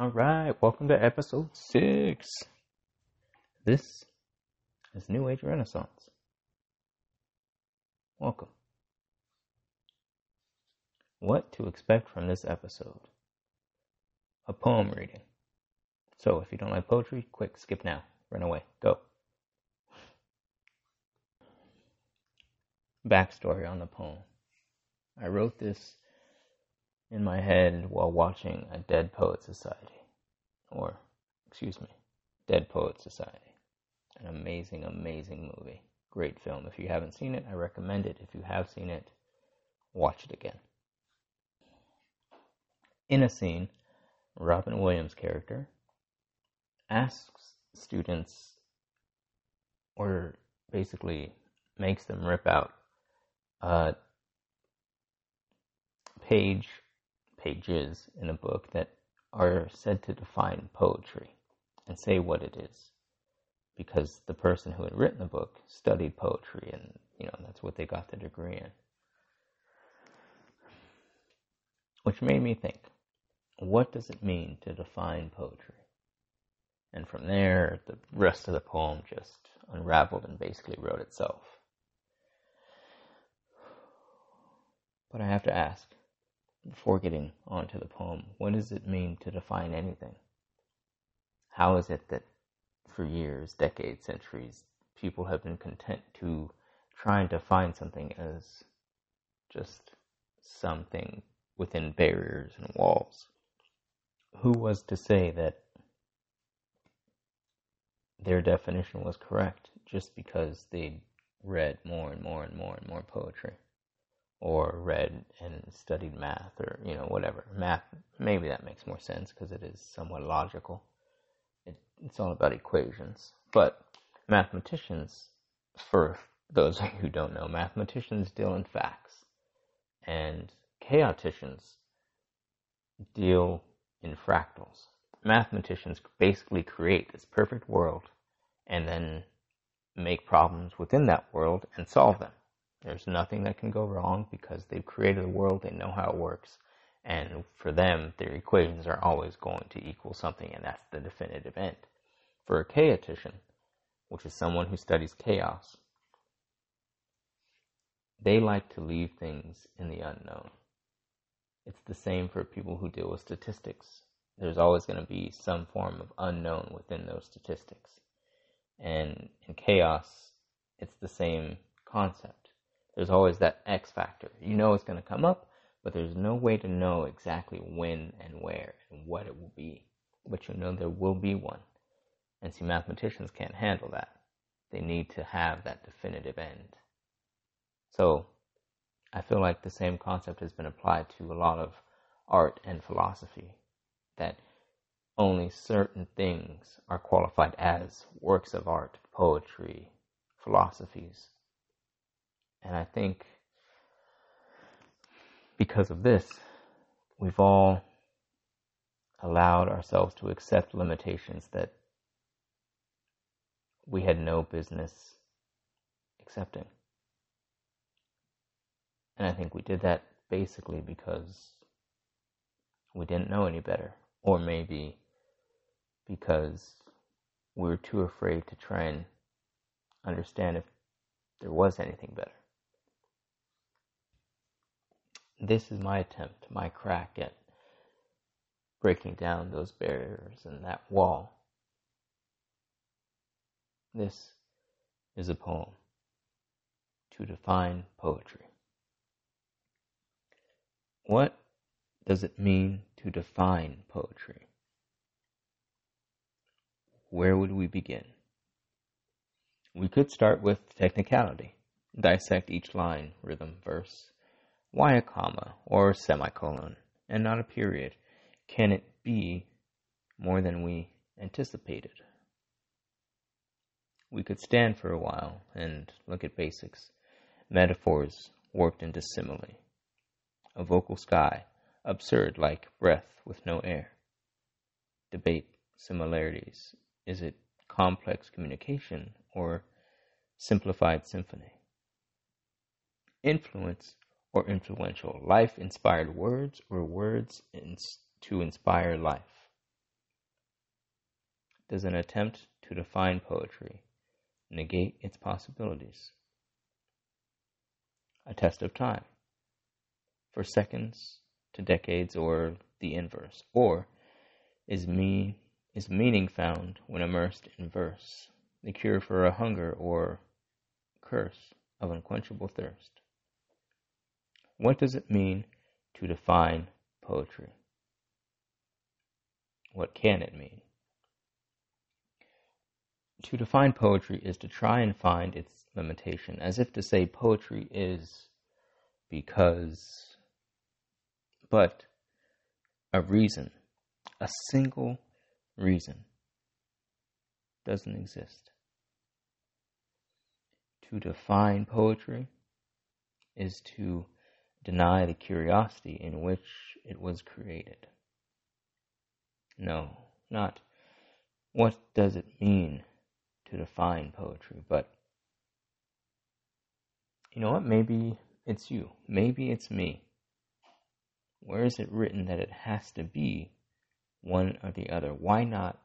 All right, welcome to episode six. This is New Age Renaissance. Welcome. What to expect from this episode? A poem reading. So if you don't like poetry, quick, skip now. Run away. Go. Backstory on the poem. I wrote this in my head while watching a Dead Poet Society, or, excuse me, Dead Poet Society. An amazing, amazing movie. Great film. If you haven't seen it, I recommend it. If you have seen it, watch it again. In a scene, Robin Williams' character asks students, or basically makes them rip out a page pages in a book that are said to define poetry and say what it is. Because the person who had written the book studied poetry and you know that's what they got the degree in. Which made me think what does it mean to define poetry? And from there the rest of the poem just unraveled and basically wrote itself. But i have to ask before getting onto the poem, what does it mean to define anything? How is it that for years, decades, centuries, people have been content to try and define something as just something within barriers and walls? Who was to say that their definition was correct just because they read more and more and more and more poetry? Or read and studied math or you know whatever. Math maybe that makes more sense because it is somewhat logical. It, it's all about equations. But mathematicians for those who don't know mathematicians deal in facts. And chaoticians deal in fractals. Mathematicians basically create this perfect world and then make problems within that world and solve them there's nothing that can go wrong because they've created the world, they know how it works. And for them, their equations are always going to equal something, and that's the definitive end. For a chaotician, which is someone who studies chaos, they like to leave things in the unknown. It's the same for people who deal with statistics. There's always going to be some form of unknown within those statistics. And in chaos, it's the same concept there's always that X factor. You know it's going to come up, but there's no way to know exactly when and where and what it will be. But you know there will be one. And see, mathematicians can't handle that. They need to have that definitive end. So, I feel like the same concept has been applied to a lot of art and philosophy. That only certain things are qualified as works of art, poetry, philosophies, and I think because of this, we've all allowed ourselves to accept limitations that we had no business accepting. And I think we did that basically because we didn't know any better, or maybe because we were too afraid to try and understand if there was anything better this is my attempt, my crack at breaking down those barriers and that wall. This is a poem to define poetry. What does it mean to define poetry? Where would we begin? We could start with technicality, dissect each line, rhythm, verse, why a comma or a semicolon and not a period? Can it be more than we anticipated? We could stand for a while and look at basics, metaphors warped into simile, a vocal sky, absurd like breath with no air. Debate similarities. Is it complex communication or simplified symphony? Influence or influential, life inspired words or words to inspire life. does an attempt to define poetry negate its possibilities? A test of time, for seconds to decades or the inverse, or is me is meaning found when immersed in verse, the cure for a hunger or curse of unquenchable thirst. What does it mean to define poetry? What can it mean? To define poetry is to try and find its limitation, as if to say poetry is because, but a reason, a single reason, doesn't exist. To define poetry is to deny the curiosity in which it was created. No, not what does it mean to define poetry, but you know what? Maybe it's you. Maybe it's me. Where is it written that it has to be one or the other? Why not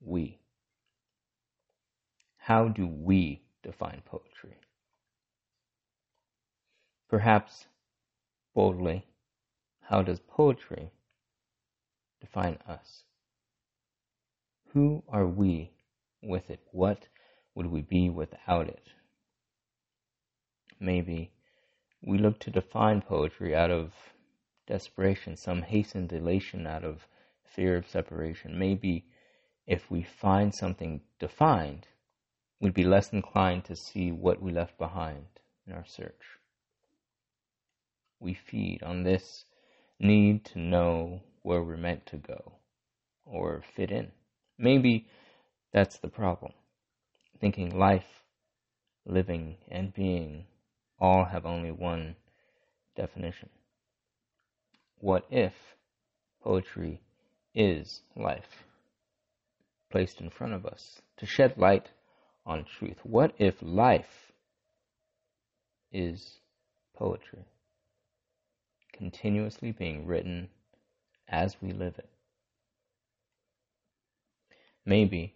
we? How do we define poetry? Perhaps boldly, how does poetry define us? Who are we with it? What would we be without it? Maybe we look to define poetry out of desperation, some hastened elation out of fear of separation. Maybe if we find something defined, we'd be less inclined to see what we left behind in our search. We feed on this need to know where we're meant to go or fit in. Maybe that's the problem. Thinking life, living, and being all have only one definition. What if poetry is life placed in front of us to shed light on truth? What if life is poetry continuously being written as we live it? Maybe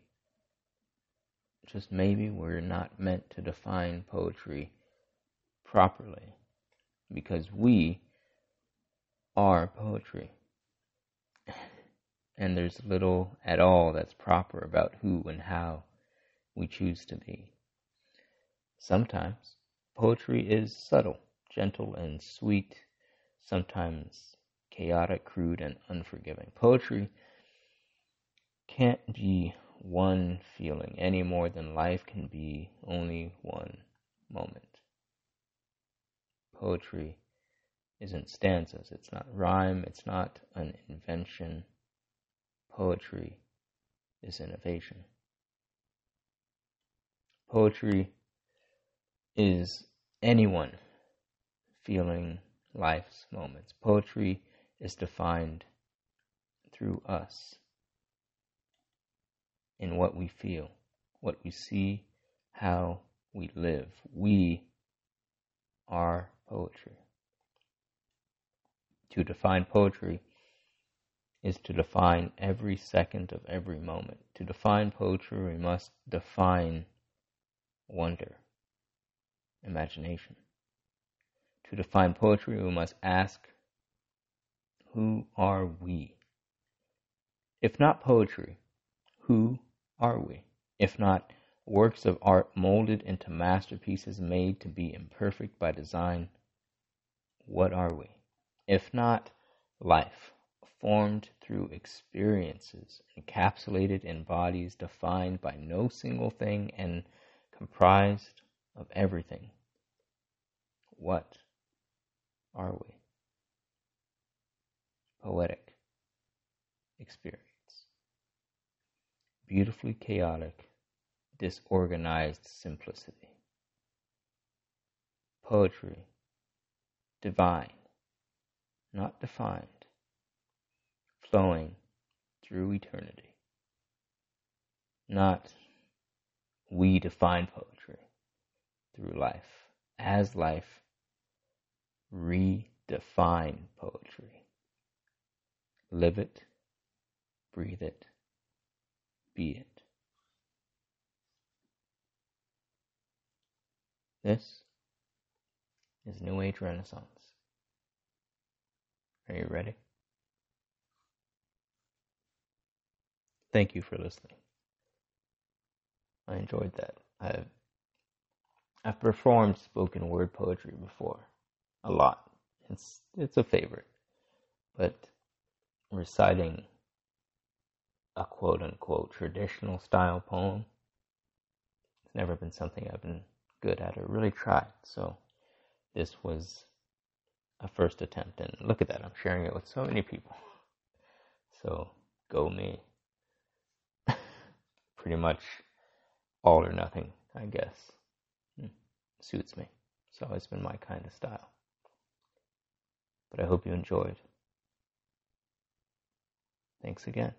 just maybe we're not meant to define poetry properly because we are poetry. And there's little at all that's proper about who and how we choose to be. Sometimes poetry is subtle, gentle, and sweet, sometimes chaotic, crude, and unforgiving. Poetry can't be one feeling any more than life can be only one moment. Poetry isn't stanzas, it's not rhyme, it's not an invention. Poetry is innovation. Poetry is anyone feeling life's moments. Poetry is defined through us in what we feel, what we see, how we live. We are poetry. To define poetry is to define every second of every moment. To define poetry, we must define wonder, imagination. To define poetry, we must ask, who are we? If not poetry, who are we? If not works of art molded into masterpieces made to be imperfect by design, what are we? If not life, formed through experiences, encapsulated in bodies defined by no single thing and comprised of everything, what are we? Poetic experience beautifully chaotic, disorganized simplicity. Poetry, divine, not defined, flowing through eternity. Not we define poetry through life, as life, redefine poetry. Live it, breathe it, be it. This is New Age Renaissance. Are you ready? Thank you for listening. I enjoyed that. I've I've performed spoken word poetry before, a lot. It's it's a favorite, but reciting a quote unquote traditional style poem, it's never been something I've been good at or really tried. So this was a first attempt, and look at that, I'm sharing it with so many people. So go me. Pretty much all or nothing, I guess. Hmm. Suits me. It's always been my kind of style. But I hope you enjoyed. Thanks again.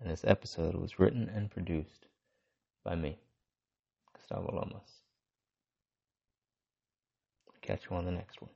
And this episode was written and produced by me, Gustavo Lomas. Catch you on the next one.